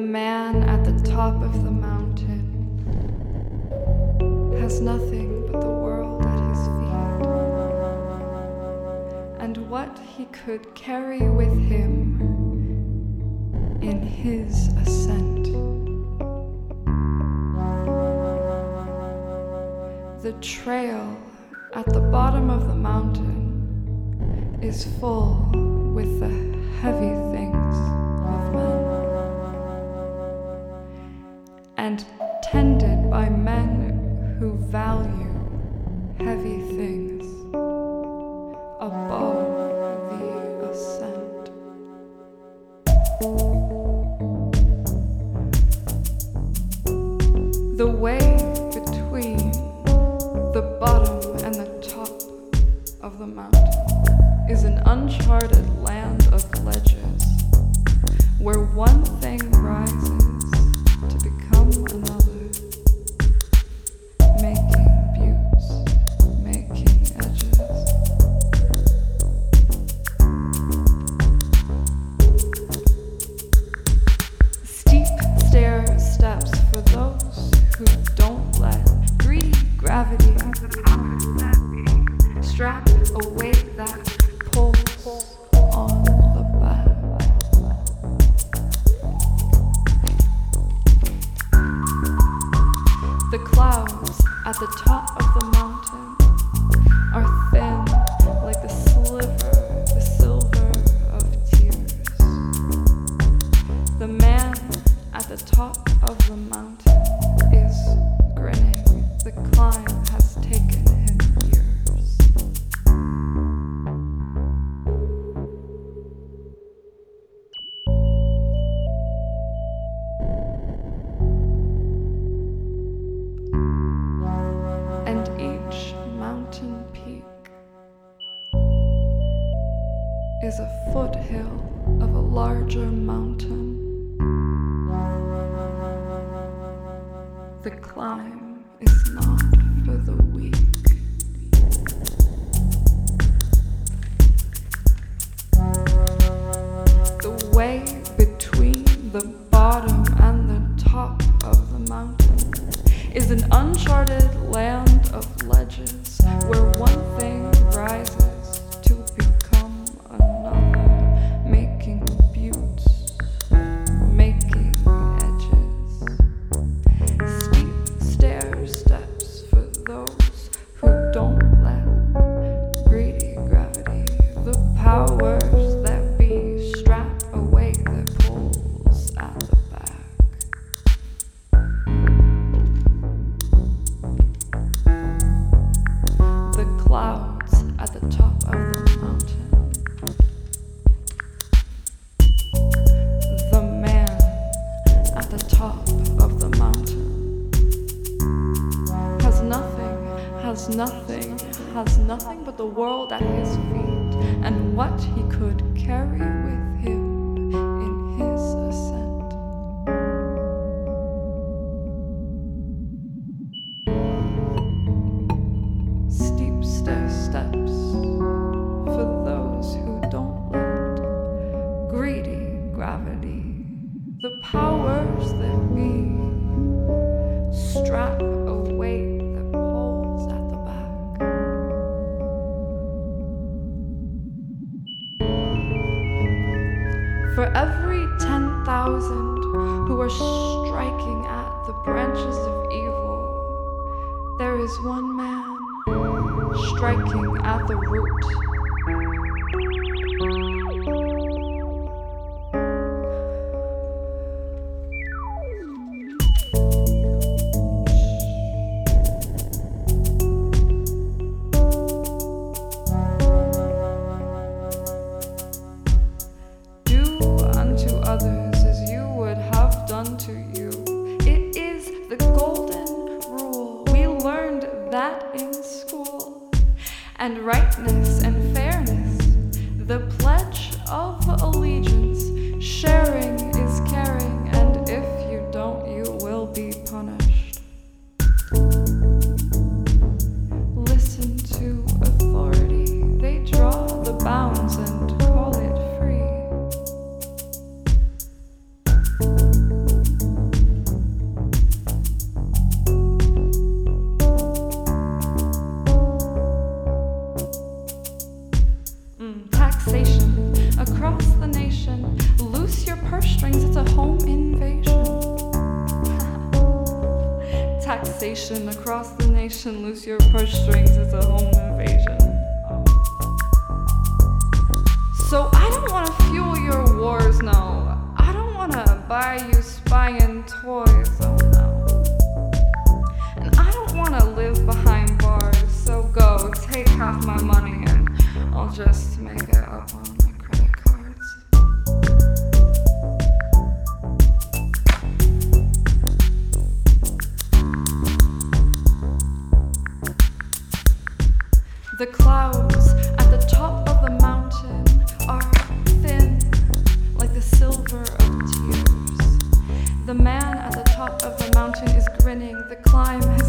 man at the top of the mountain has nothing but the world at his feet and what he could carry with him in his ascent. The trail at the bottom of the mountain is full with the heavy things and tended by men who value heavy things above the ascent. The way between the bottom and the top of the mountain is an uncharted land of ledges where one thing is a foothill of a larger mountain. The climb is not for the weak. The top of the mountain. Has nothing, has nothing, has nothing but the world at his feet and what he could carry with him one man striking at the root. bounds and call it free. Mm, taxation across the nation. Loose your purse strings, it's a home invasion. taxation across the nation. Loose your purse strings, it's a home invasion. So I don't want to fuel your wars, no. I don't want to buy you spying toys, oh no. And I don't want to live behind bars, so go take half my money and I'll just make it up on my credit cards. The clouds. the climb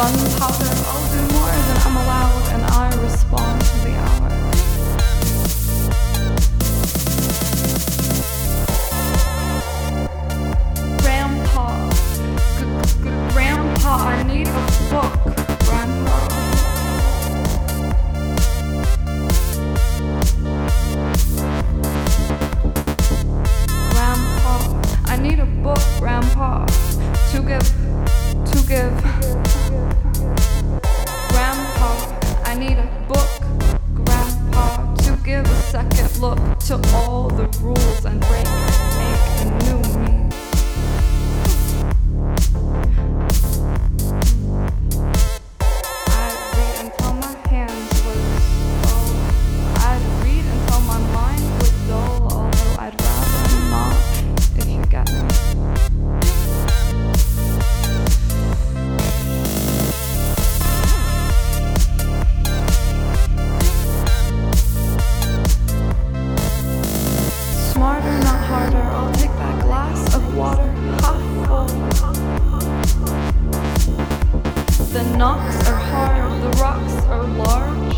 gunpowder. I'll do more than I'm allowed, and I respond. knocks are hard, the rocks are large.